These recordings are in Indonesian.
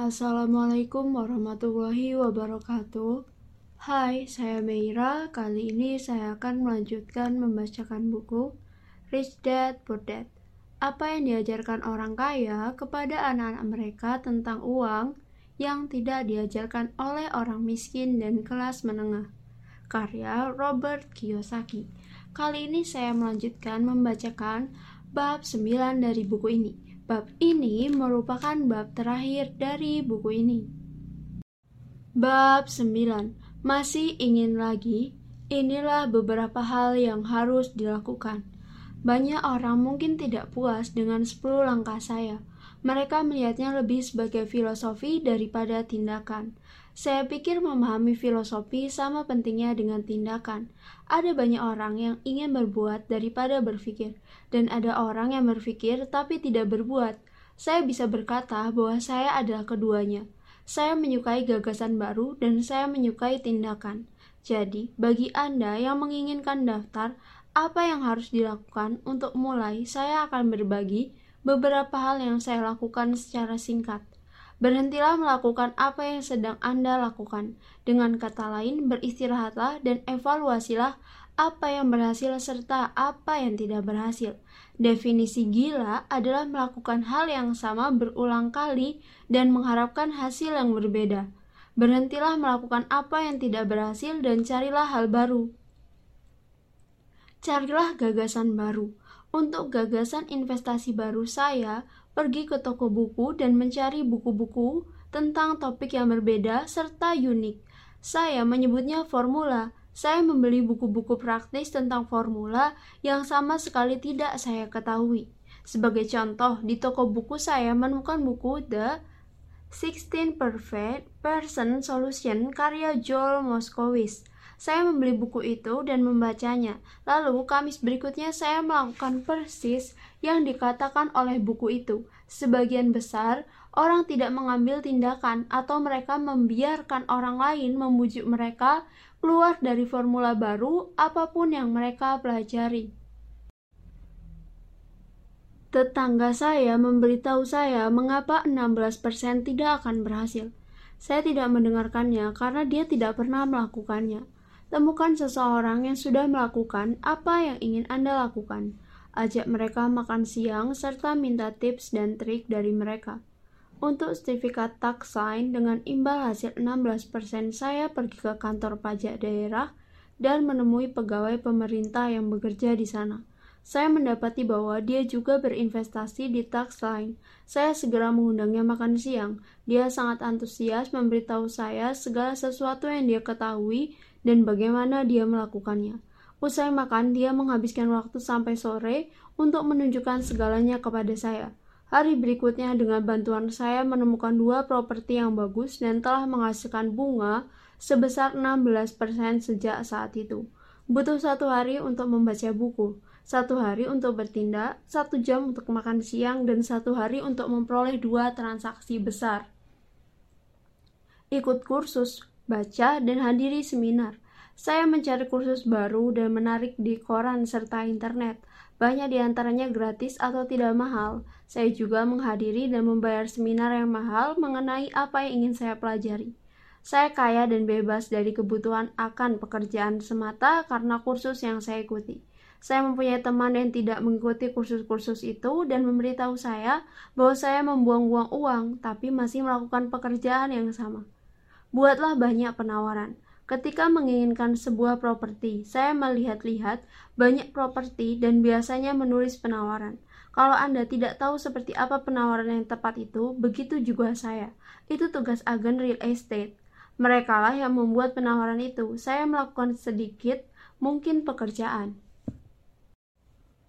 Assalamualaikum warahmatullahi wabarakatuh. Hai, saya Meira. Kali ini saya akan melanjutkan membacakan buku Rich Dad Poor Dad. Apa yang diajarkan orang kaya kepada anak-anak mereka tentang uang yang tidak diajarkan oleh orang miskin dan kelas menengah. Karya Robert Kiyosaki. Kali ini saya melanjutkan membacakan bab 9 dari buku ini. Bab ini merupakan bab terakhir dari buku ini. Bab 9. Masih ingin lagi? Inilah beberapa hal yang harus dilakukan. Banyak orang mungkin tidak puas dengan 10 langkah saya. Mereka melihatnya lebih sebagai filosofi daripada tindakan. Saya pikir memahami filosofi sama pentingnya dengan tindakan. Ada banyak orang yang ingin berbuat daripada berpikir, dan ada orang yang berpikir tapi tidak berbuat. Saya bisa berkata bahwa saya adalah keduanya. Saya menyukai gagasan baru dan saya menyukai tindakan. Jadi, bagi Anda yang menginginkan daftar apa yang harus dilakukan untuk mulai, saya akan berbagi beberapa hal yang saya lakukan secara singkat. Berhentilah melakukan apa yang sedang Anda lakukan. Dengan kata lain, beristirahatlah dan evaluasilah apa yang berhasil serta apa yang tidak berhasil. Definisi gila adalah melakukan hal yang sama berulang kali dan mengharapkan hasil yang berbeda. Berhentilah melakukan apa yang tidak berhasil dan carilah hal baru. Carilah gagasan baru. Untuk gagasan investasi baru saya, pergi ke toko buku dan mencari buku-buku tentang topik yang berbeda serta unik. Saya menyebutnya formula. Saya membeli buku-buku praktis tentang formula yang sama sekali tidak saya ketahui. Sebagai contoh, di toko buku saya menemukan buku The 16 Perfect Person Solution karya Joel Moskowitz. Saya membeli buku itu dan membacanya. Lalu, Kamis berikutnya saya melakukan persis yang dikatakan oleh buku itu. Sebagian besar orang tidak mengambil tindakan atau mereka membiarkan orang lain memujuk mereka keluar dari formula baru apa pun yang mereka pelajari. Tetangga saya memberitahu saya mengapa 16% tidak akan berhasil. Saya tidak mendengarkannya karena dia tidak pernah melakukannya. Temukan seseorang yang sudah melakukan apa yang ingin Anda lakukan. Ajak mereka makan siang serta minta tips dan trik dari mereka. Untuk sertifikat tax sign dengan imbal hasil 16%, saya pergi ke kantor pajak daerah dan menemui pegawai pemerintah yang bekerja di sana. Saya mendapati bahwa dia juga berinvestasi di tax line. Saya segera mengundangnya makan siang. Dia sangat antusias memberitahu saya segala sesuatu yang dia ketahui dan bagaimana dia melakukannya. Usai makan, dia menghabiskan waktu sampai sore untuk menunjukkan segalanya kepada saya. Hari berikutnya, dengan bantuan saya menemukan dua properti yang bagus dan telah menghasilkan bunga sebesar 16% sejak saat itu. Butuh satu hari untuk membaca buku, satu hari untuk bertindak, satu jam untuk makan siang, dan satu hari untuk memperoleh dua transaksi besar. Ikut kursus, baca, dan hadiri seminar. Saya mencari kursus baru dan menarik di koran serta internet. Banyak di antaranya gratis atau tidak mahal. Saya juga menghadiri dan membayar seminar yang mahal mengenai apa yang ingin saya pelajari. Saya kaya dan bebas dari kebutuhan akan pekerjaan semata karena kursus yang saya ikuti. Saya mempunyai teman yang tidak mengikuti kursus-kursus itu dan memberitahu saya bahwa saya membuang-buang uang, tapi masih melakukan pekerjaan yang sama. Buatlah banyak penawaran. Ketika menginginkan sebuah properti, saya melihat-lihat banyak properti dan biasanya menulis penawaran. Kalau Anda tidak tahu seperti apa penawaran yang tepat itu, begitu juga saya. Itu tugas agen real estate. Mereka lah yang membuat penawaran itu. Saya melakukan sedikit mungkin pekerjaan.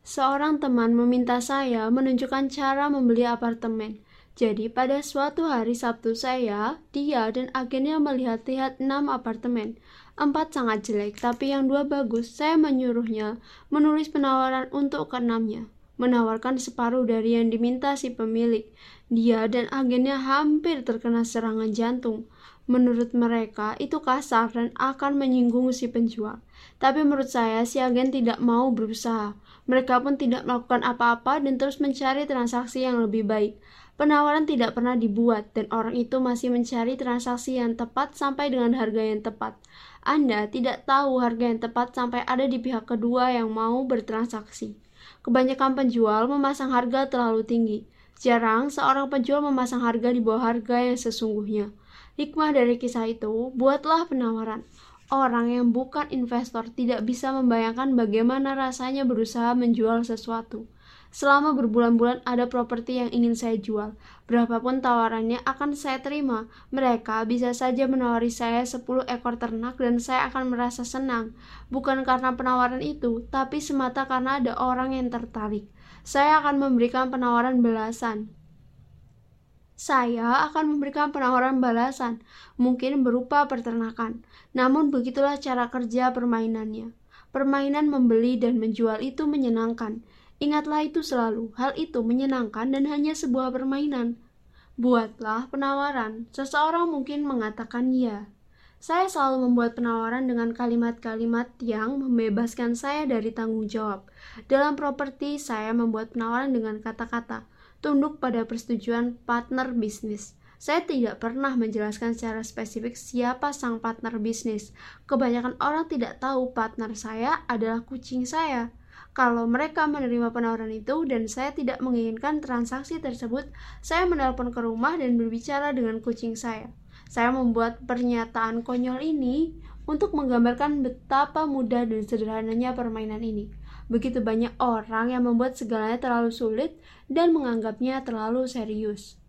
Seorang teman meminta saya menunjukkan cara membeli apartemen. Jadi pada suatu hari Sabtu saya, dia dan agennya melihat-lihat enam apartemen. Empat sangat jelek, tapi yang dua bagus. Saya menyuruhnya menulis penawaran untuk keenamnya. Menawarkan separuh dari yang diminta si pemilik. Dia dan agennya hampir terkena serangan jantung. Menurut mereka, itu kasar dan akan menyinggung si penjual. Tapi menurut saya, si agen tidak mau berusaha. Mereka pun tidak melakukan apa-apa dan terus mencari transaksi yang lebih baik. Penawaran tidak pernah dibuat, dan orang itu masih mencari transaksi yang tepat sampai dengan harga yang tepat. Anda tidak tahu harga yang tepat sampai ada di pihak kedua yang mau bertransaksi. Kebanyakan penjual memasang harga terlalu tinggi. Jarang seorang penjual memasang harga di bawah harga yang sesungguhnya. Hikmah dari kisah itu, buatlah penawaran. Orang yang bukan investor tidak bisa membayangkan bagaimana rasanya berusaha menjual sesuatu. Selama berbulan-bulan ada properti yang ingin saya jual. Berapapun tawarannya akan saya terima. Mereka bisa saja menawari saya 10 ekor ternak dan saya akan merasa senang. Bukan karena penawaran itu, tapi semata karena ada orang yang tertarik. Saya akan memberikan penawaran belasan. Saya akan memberikan penawaran balasan, mungkin berupa peternakan. Namun begitulah cara kerja permainannya. Permainan membeli dan menjual itu menyenangkan. Ingatlah itu selalu, hal itu menyenangkan dan hanya sebuah permainan. Buatlah penawaran, seseorang mungkin mengatakan ya. Saya selalu membuat penawaran dengan kalimat-kalimat yang membebaskan saya dari tanggung jawab. Dalam properti, saya membuat penawaran dengan kata-kata, tunduk pada persetujuan partner bisnis. Saya tidak pernah menjelaskan secara spesifik siapa sang partner bisnis. Kebanyakan orang tidak tahu partner saya adalah kucing saya. Kalau mereka menerima penawaran itu dan saya tidak menginginkan transaksi tersebut, saya menelpon ke rumah dan berbicara dengan kucing saya. Saya membuat pernyataan konyol ini untuk menggambarkan betapa mudah dan sederhananya permainan ini. Begitu banyak orang yang membuat segalanya terlalu sulit dan menganggapnya terlalu serius.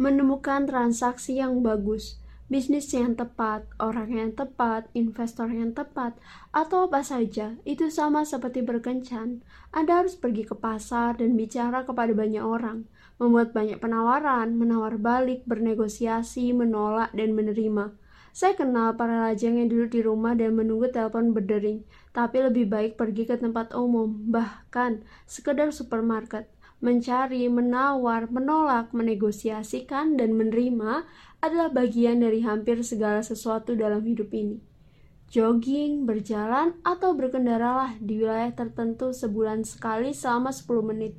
Menemukan transaksi yang bagus bisnis yang tepat, orang yang tepat, investor yang tepat, atau apa saja, itu sama seperti berkencan. Anda harus pergi ke pasar dan bicara kepada banyak orang, membuat banyak penawaran, menawar balik, bernegosiasi, menolak, dan menerima. Saya kenal para lajang yang duduk di rumah dan menunggu telepon berdering, tapi lebih baik pergi ke tempat umum, bahkan sekedar supermarket mencari, menawar, menolak, menegosiasikan, dan menerima adalah bagian dari hampir segala sesuatu dalam hidup ini. Jogging, berjalan, atau berkendaralah di wilayah tertentu sebulan sekali selama 10 menit.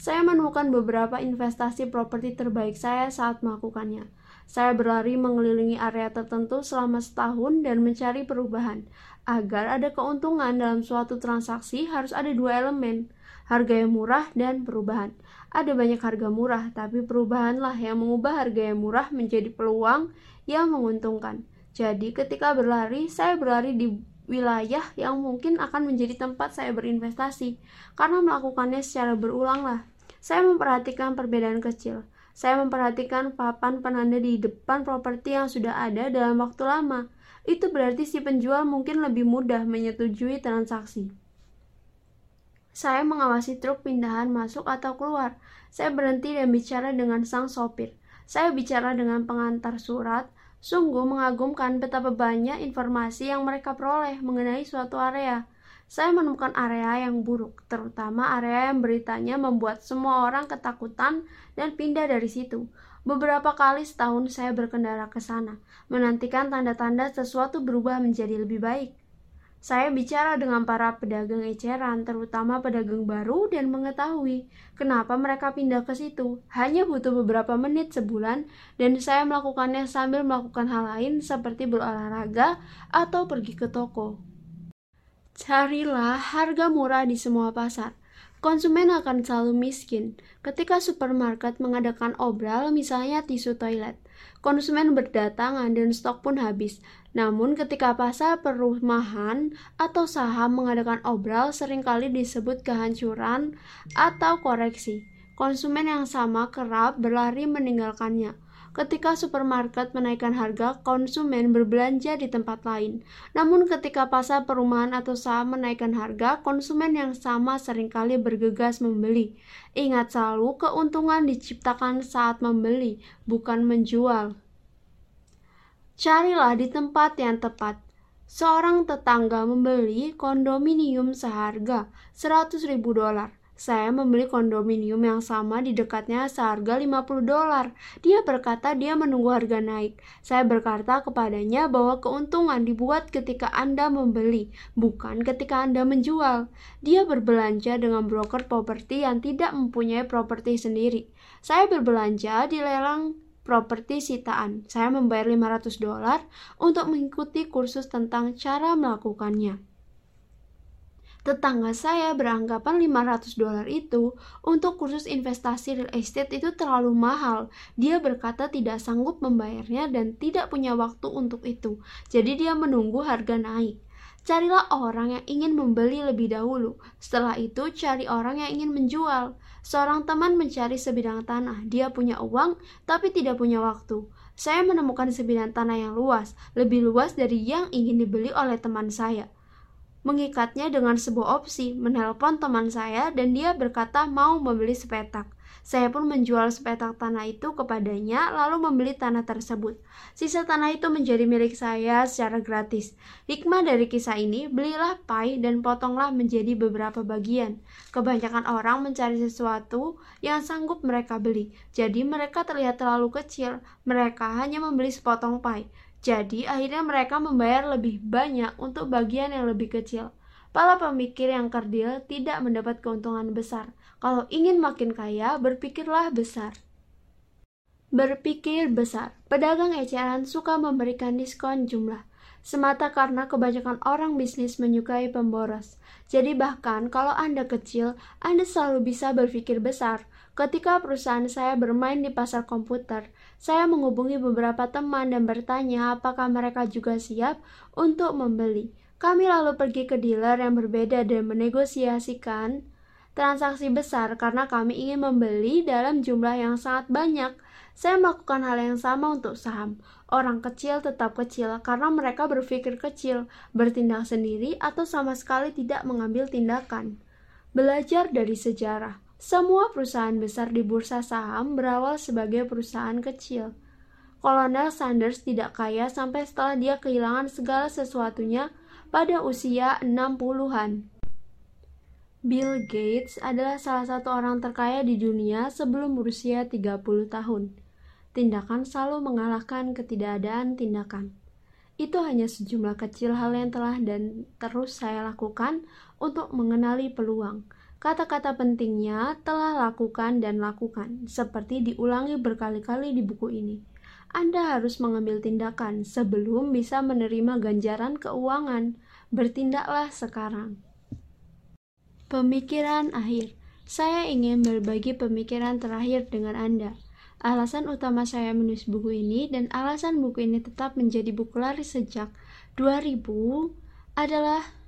Saya menemukan beberapa investasi properti terbaik saya saat melakukannya. Saya berlari mengelilingi area tertentu selama setahun dan mencari perubahan. Agar ada keuntungan dalam suatu transaksi harus ada dua elemen, harga yang murah dan perubahan. Ada banyak harga murah, tapi perubahanlah yang mengubah harga yang murah menjadi peluang yang menguntungkan. Jadi ketika berlari, saya berlari di wilayah yang mungkin akan menjadi tempat saya berinvestasi. Karena melakukannya secara berulang lah. Saya memperhatikan perbedaan kecil. Saya memperhatikan papan penanda di depan properti yang sudah ada dalam waktu lama. Itu berarti si penjual mungkin lebih mudah menyetujui transaksi. Saya mengawasi truk pindahan masuk atau keluar. Saya berhenti dan bicara dengan sang sopir. Saya bicara dengan pengantar surat. Sungguh mengagumkan betapa banyak informasi yang mereka peroleh mengenai suatu area. Saya menemukan area yang buruk, terutama area yang beritanya membuat semua orang ketakutan dan pindah dari situ. Beberapa kali setahun saya berkendara ke sana, menantikan tanda-tanda sesuatu berubah menjadi lebih baik. Saya bicara dengan para pedagang eceran, terutama pedagang baru, dan mengetahui kenapa mereka pindah ke situ. Hanya butuh beberapa menit sebulan, dan saya melakukannya sambil melakukan hal lain seperti berolahraga atau pergi ke toko. Carilah harga murah di semua pasar. Konsumen akan selalu miskin. Ketika supermarket mengadakan obral, misalnya tisu toilet, konsumen berdatangan dan stok pun habis. Namun ketika pasar perumahan atau saham mengadakan obral sering kali disebut kehancuran atau koreksi. Konsumen yang sama kerap berlari meninggalkannya. Ketika supermarket menaikkan harga, konsumen berbelanja di tempat lain. Namun ketika pasar perumahan atau saham menaikkan harga, konsumen yang sama sering kali bergegas membeli. Ingat selalu, keuntungan diciptakan saat membeli, bukan menjual. Carilah di tempat yang tepat. Seorang tetangga membeli kondominium seharga 100 ribu dolar. Saya membeli kondominium yang sama di dekatnya seharga 50 dolar. Dia berkata dia menunggu harga naik. Saya berkata kepadanya bahwa keuntungan dibuat ketika Anda membeli, bukan ketika Anda menjual. Dia berbelanja dengan broker properti yang tidak mempunyai properti sendiri. Saya berbelanja di lelang properti sitaan. Saya membayar 500 dolar untuk mengikuti kursus tentang cara melakukannya. Tetangga saya beranggapan 500 dolar itu untuk kursus investasi real estate itu terlalu mahal. Dia berkata tidak sanggup membayarnya dan tidak punya waktu untuk itu. Jadi dia menunggu harga naik. Carilah orang yang ingin membeli lebih dahulu. Setelah itu cari orang yang ingin menjual. Seorang teman mencari sebidang tanah. Dia punya uang tapi tidak punya waktu. Saya menemukan sebidang tanah yang luas, lebih luas dari yang ingin dibeli oleh teman saya mengikatnya dengan sebuah opsi, menelpon teman saya dan dia berkata mau membeli sepetak. Saya pun menjual sepetak tanah itu kepadanya lalu membeli tanah tersebut. Sisa tanah itu menjadi milik saya secara gratis. Hikmah dari kisah ini, belilah pai dan potonglah menjadi beberapa bagian. Kebanyakan orang mencari sesuatu yang sanggup mereka beli. Jadi mereka terlihat terlalu kecil. Mereka hanya membeli sepotong pai. Jadi, akhirnya mereka membayar lebih banyak untuk bagian yang lebih kecil. Para pemikir yang kerdil tidak mendapat keuntungan besar. Kalau ingin makin kaya, berpikirlah besar. Berpikir besar. Pedagang eceran suka memberikan diskon jumlah semata karena kebanyakan orang bisnis menyukai pemboros. Jadi bahkan kalau Anda kecil, Anda selalu bisa berpikir besar. Ketika perusahaan saya bermain di pasar komputer, saya menghubungi beberapa teman dan bertanya apakah mereka juga siap untuk membeli. Kami lalu pergi ke dealer yang berbeda dan menegosiasikan transaksi besar karena kami ingin membeli dalam jumlah yang sangat banyak. Saya melakukan hal yang sama untuk saham. Orang kecil tetap kecil karena mereka berpikir kecil, bertindak sendiri, atau sama sekali tidak mengambil tindakan. Belajar dari sejarah. Semua perusahaan besar di bursa saham berawal sebagai perusahaan kecil. Kolonel Sanders tidak kaya sampai setelah dia kehilangan segala sesuatunya pada usia 60-an. Bill Gates adalah salah satu orang terkaya di dunia sebelum berusia 30 tahun. Tindakan selalu mengalahkan ketidakadaan tindakan. Itu hanya sejumlah kecil hal yang telah dan terus saya lakukan untuk mengenali peluang Kata-kata pentingnya telah lakukan dan lakukan, seperti diulangi berkali-kali di buku ini. Anda harus mengambil tindakan sebelum bisa menerima ganjaran keuangan. Bertindaklah sekarang. Pemikiran akhir. Saya ingin berbagi pemikiran terakhir dengan Anda. Alasan utama saya menulis buku ini dan alasan buku ini tetap menjadi buku laris sejak 2000 adalah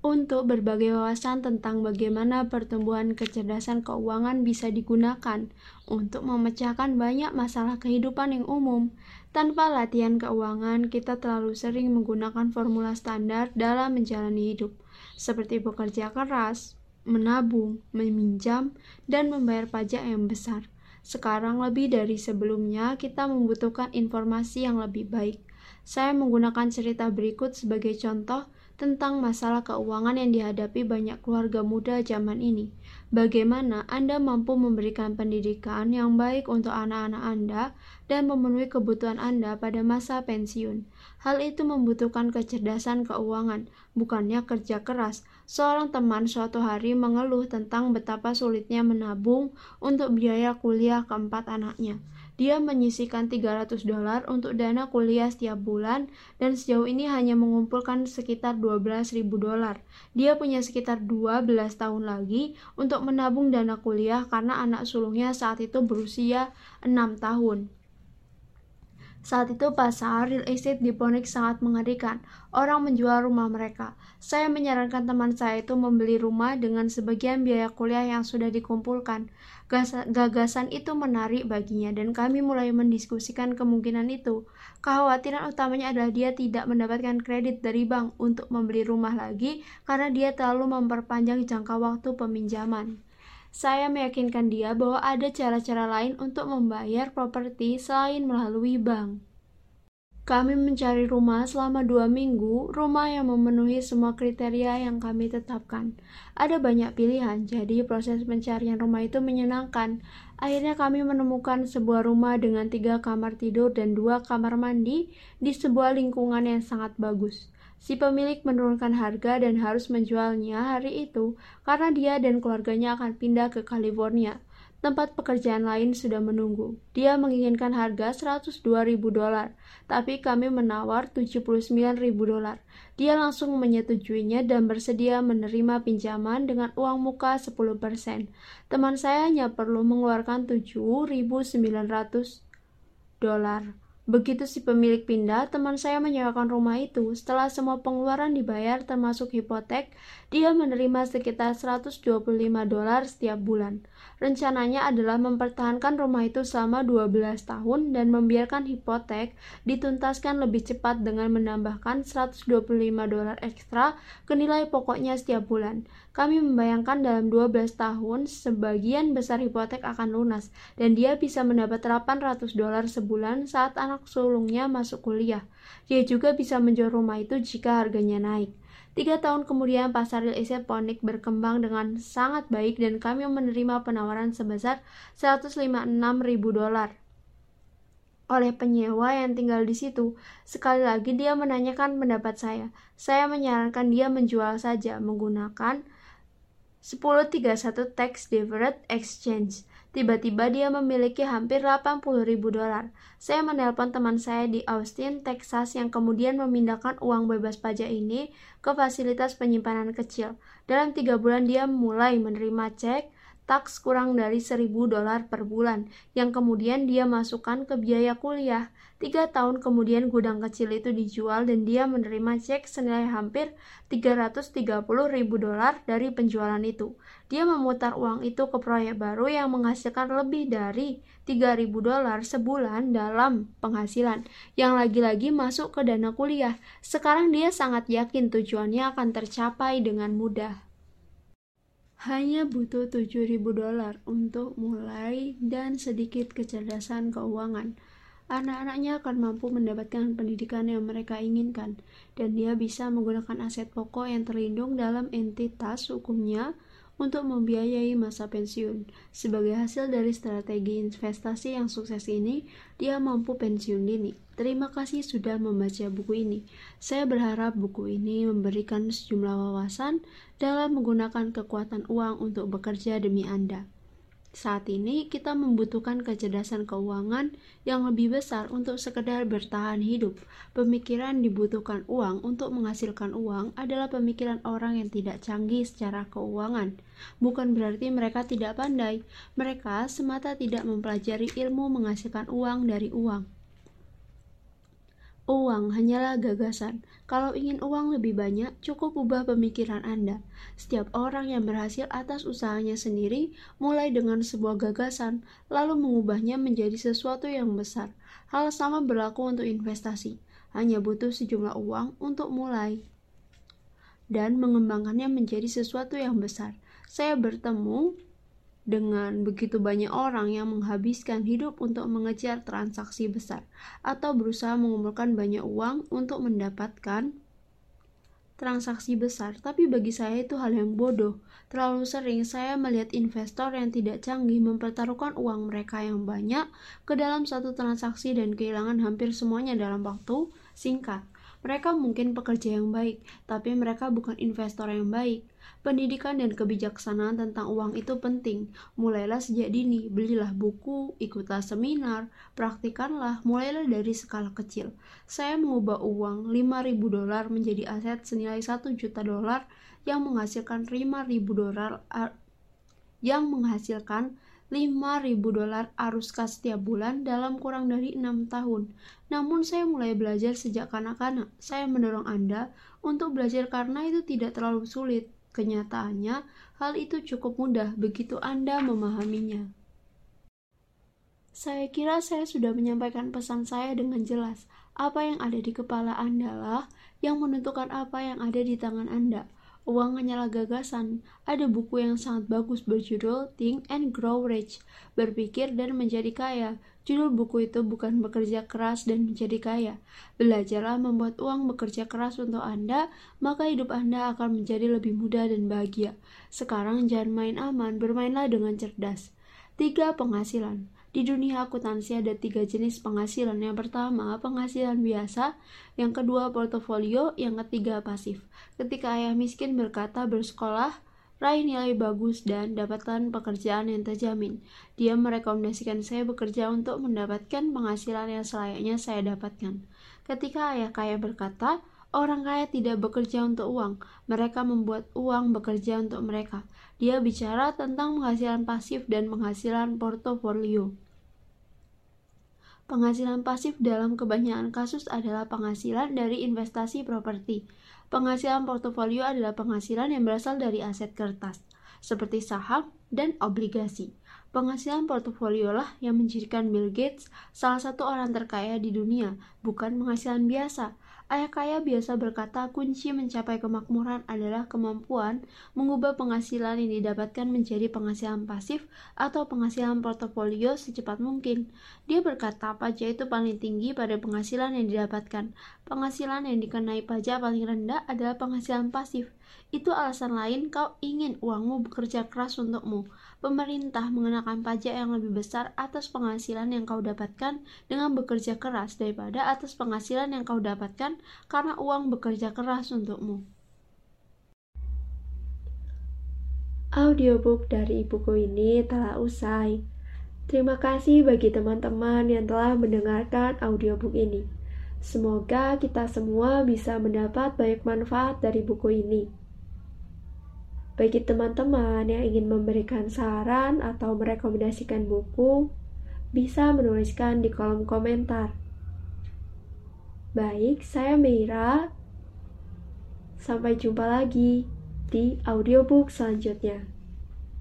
untuk berbagai wawasan tentang bagaimana pertumbuhan kecerdasan keuangan bisa digunakan untuk memecahkan banyak masalah kehidupan yang umum. Tanpa latihan keuangan, kita terlalu sering menggunakan formula standar dalam menjalani hidup, seperti bekerja keras, menabung, meminjam, dan membayar pajak yang besar. Sekarang lebih dari sebelumnya, kita membutuhkan informasi yang lebih baik. Saya menggunakan cerita berikut sebagai contoh tentang masalah keuangan yang dihadapi banyak keluarga muda zaman ini. Bagaimana Anda mampu memberikan pendidikan yang baik untuk anak-anak Anda dan memenuhi kebutuhan Anda pada masa pensiun. Hal itu membutuhkan kecerdasan keuangan, bukannya kerja keras. Seorang teman suatu hari mengeluh tentang betapa sulitnya menabung untuk biaya kuliah keempat anaknya. Dia menyisihkan 300 dolar untuk dana kuliah setiap bulan dan sejauh ini hanya mengumpulkan sekitar 12.000 dolar. Dia punya sekitar 12 tahun lagi untuk menabung dana kuliah karena anak sulungnya saat itu berusia 6 tahun. Saat itu pasar real estate di Phoenix sangat mengerikan. Orang menjual rumah mereka. Saya menyarankan teman saya itu membeli rumah dengan sebagian biaya kuliah yang sudah dikumpulkan. Gagasan itu menarik baginya dan kami mulai mendiskusikan kemungkinan itu. Kekhawatiran utamanya adalah dia tidak mendapatkan kredit dari bank untuk membeli rumah lagi karena dia terlalu memperpanjang jangka waktu peminjaman. Saya meyakinkan dia bahwa ada cara-cara lain untuk membayar properti selain melalui bank. Kami mencari rumah selama dua minggu, rumah yang memenuhi semua kriteria yang kami tetapkan. Ada banyak pilihan, jadi proses pencarian rumah itu menyenangkan. Akhirnya kami menemukan sebuah rumah dengan tiga kamar tidur dan dua kamar mandi di sebuah lingkungan yang sangat bagus. Si pemilik menurunkan harga dan harus menjualnya hari itu karena dia dan keluarganya akan pindah ke California. Tempat pekerjaan lain sudah menunggu. Dia menginginkan harga 102 ribu dolar, tapi kami menawar 79 ribu dolar. Dia langsung menyetujuinya dan bersedia menerima pinjaman dengan uang muka 10%. Teman saya hanya perlu mengeluarkan 7.900 dolar. Begitu si pemilik pindah, teman saya menyewakan rumah itu. Setelah semua pengeluaran dibayar termasuk hipotek, dia menerima sekitar 125 dolar setiap bulan. Rencananya adalah mempertahankan rumah itu selama 12 tahun dan membiarkan hipotek dituntaskan lebih cepat dengan menambahkan 125 dolar ekstra ke nilai pokoknya setiap bulan. Kami membayangkan dalam 12 tahun sebagian besar hipotek akan lunas dan dia bisa mendapat 800 dolar sebulan saat anak sulungnya masuk kuliah. Dia juga bisa menjual rumah itu jika harganya naik. Tiga tahun kemudian pasar real estate Ponik berkembang dengan sangat baik dan kami menerima penawaran sebesar 156 ribu dolar oleh penyewa yang tinggal di situ. Sekali lagi dia menanyakan pendapat saya. Saya menyarankan dia menjual saja menggunakan 1031 Tax Deferred Exchange. Tiba-tiba dia memiliki hampir 80 ribu dolar. Saya menelpon teman saya di Austin, Texas yang kemudian memindahkan uang bebas pajak ini ke fasilitas penyimpanan kecil. Dalam tiga bulan dia mulai menerima cek, taks kurang dari 1000 dolar per bulan, yang kemudian dia masukkan ke biaya kuliah. Tiga tahun kemudian gudang kecil itu dijual dan dia menerima cek senilai hampir 330 ribu dolar dari penjualan itu. Dia memutar uang itu ke proyek baru yang menghasilkan lebih dari 3000 dolar sebulan dalam penghasilan, yang lagi-lagi masuk ke dana kuliah. Sekarang dia sangat yakin tujuannya akan tercapai dengan mudah hanya butuh 7000 dolar untuk mulai dan sedikit kecerdasan keuangan. Anak-anaknya akan mampu mendapatkan pendidikan yang mereka inginkan, dan dia bisa menggunakan aset pokok yang terlindung dalam entitas hukumnya untuk membiayai masa pensiun. Sebagai hasil dari strategi investasi yang sukses ini, dia mampu pensiun dini. Terima kasih sudah membaca buku ini. Saya berharap buku ini memberikan sejumlah wawasan dalam menggunakan kekuatan uang untuk bekerja demi Anda. Saat ini kita membutuhkan kecerdasan keuangan yang lebih besar untuk sekedar bertahan hidup. Pemikiran dibutuhkan uang untuk menghasilkan uang adalah pemikiran orang yang tidak canggih secara keuangan. Bukan berarti mereka tidak pandai, mereka semata tidak mempelajari ilmu menghasilkan uang dari uang. Uang hanyalah gagasan. Kalau ingin uang lebih banyak, cukup ubah pemikiran Anda. Setiap orang yang berhasil atas usahanya sendiri mulai dengan sebuah gagasan, lalu mengubahnya menjadi sesuatu yang besar. Hal sama berlaku untuk investasi. Hanya butuh sejumlah uang untuk mulai dan mengembangkannya menjadi sesuatu yang besar. Saya bertemu dengan begitu banyak orang yang menghabiskan hidup untuk mengejar transaksi besar atau berusaha mengumpulkan banyak uang untuk mendapatkan transaksi besar, tapi bagi saya itu hal yang bodoh. Terlalu sering saya melihat investor yang tidak canggih mempertaruhkan uang mereka yang banyak ke dalam satu transaksi dan kehilangan hampir semuanya dalam waktu singkat. Mereka mungkin pekerja yang baik, tapi mereka bukan investor yang baik. Pendidikan dan kebijaksanaan tentang uang itu penting. Mulailah sejak dini, belilah buku, ikutlah seminar, praktikanlah, mulailah dari skala kecil. Saya mengubah uang 5000 dolar menjadi aset senilai 1 juta dolar yang menghasilkan 5000 dolar yang menghasilkan 5.000 dolar arus kas setiap bulan dalam kurang dari enam tahun. Namun saya mulai belajar sejak kanak-kanak. Saya mendorong Anda untuk belajar karena itu tidak terlalu sulit. Kenyataannya, hal itu cukup mudah begitu Anda memahaminya. Saya kira saya sudah menyampaikan pesan saya dengan jelas. Apa yang ada di kepala Anda lah yang menentukan apa yang ada di tangan Anda. Uang hanyalah gagasan. Ada buku yang sangat bagus berjudul Think and Grow Rich, berpikir dan menjadi kaya. Judul buku itu bukan bekerja keras dan menjadi kaya. Belajarlah membuat uang bekerja keras untuk Anda, maka hidup Anda akan menjadi lebih mudah dan bahagia. Sekarang jangan main aman, bermainlah dengan cerdas. Tiga penghasilan. Di dunia akuntansi ada tiga jenis penghasilan. Yang pertama, penghasilan biasa. Yang kedua, portofolio. Yang ketiga, pasif. Ketika ayah miskin berkata bersekolah, raih nilai bagus dan dapatkan pekerjaan yang terjamin. Dia merekomendasikan saya bekerja untuk mendapatkan penghasilan yang selayaknya saya dapatkan. Ketika ayah kaya berkata, Orang kaya tidak bekerja untuk uang, mereka membuat uang bekerja untuk mereka. Dia bicara tentang penghasilan pasif dan penghasilan portofolio. Penghasilan pasif dalam kebanyakan kasus adalah penghasilan dari investasi properti. Penghasilan portofolio adalah penghasilan yang berasal dari aset kertas, seperti saham dan obligasi. Penghasilan portofolio lah yang menjadikan Bill Gates salah satu orang terkaya di dunia, bukan penghasilan biasa. Ayah kaya biasa berkata kunci mencapai kemakmuran adalah kemampuan mengubah penghasilan yang didapatkan menjadi penghasilan pasif atau penghasilan portofolio secepat mungkin. Dia berkata pajak itu paling tinggi pada penghasilan yang didapatkan. Penghasilan yang dikenai pajak paling rendah adalah penghasilan pasif. Itu alasan lain kau ingin uangmu bekerja keras untukmu. Pemerintah mengenakan pajak yang lebih besar atas penghasilan yang kau dapatkan dengan bekerja keras daripada atas penghasilan yang kau dapatkan karena uang bekerja keras untukmu. Audiobook dari buku ini telah usai. Terima kasih bagi teman-teman yang telah mendengarkan audiobook ini. Semoga kita semua bisa mendapat banyak manfaat dari buku ini. Bagi teman-teman yang ingin memberikan saran atau merekomendasikan buku, bisa menuliskan di kolom komentar. Baik, saya Meira. Sampai jumpa lagi di audiobook selanjutnya.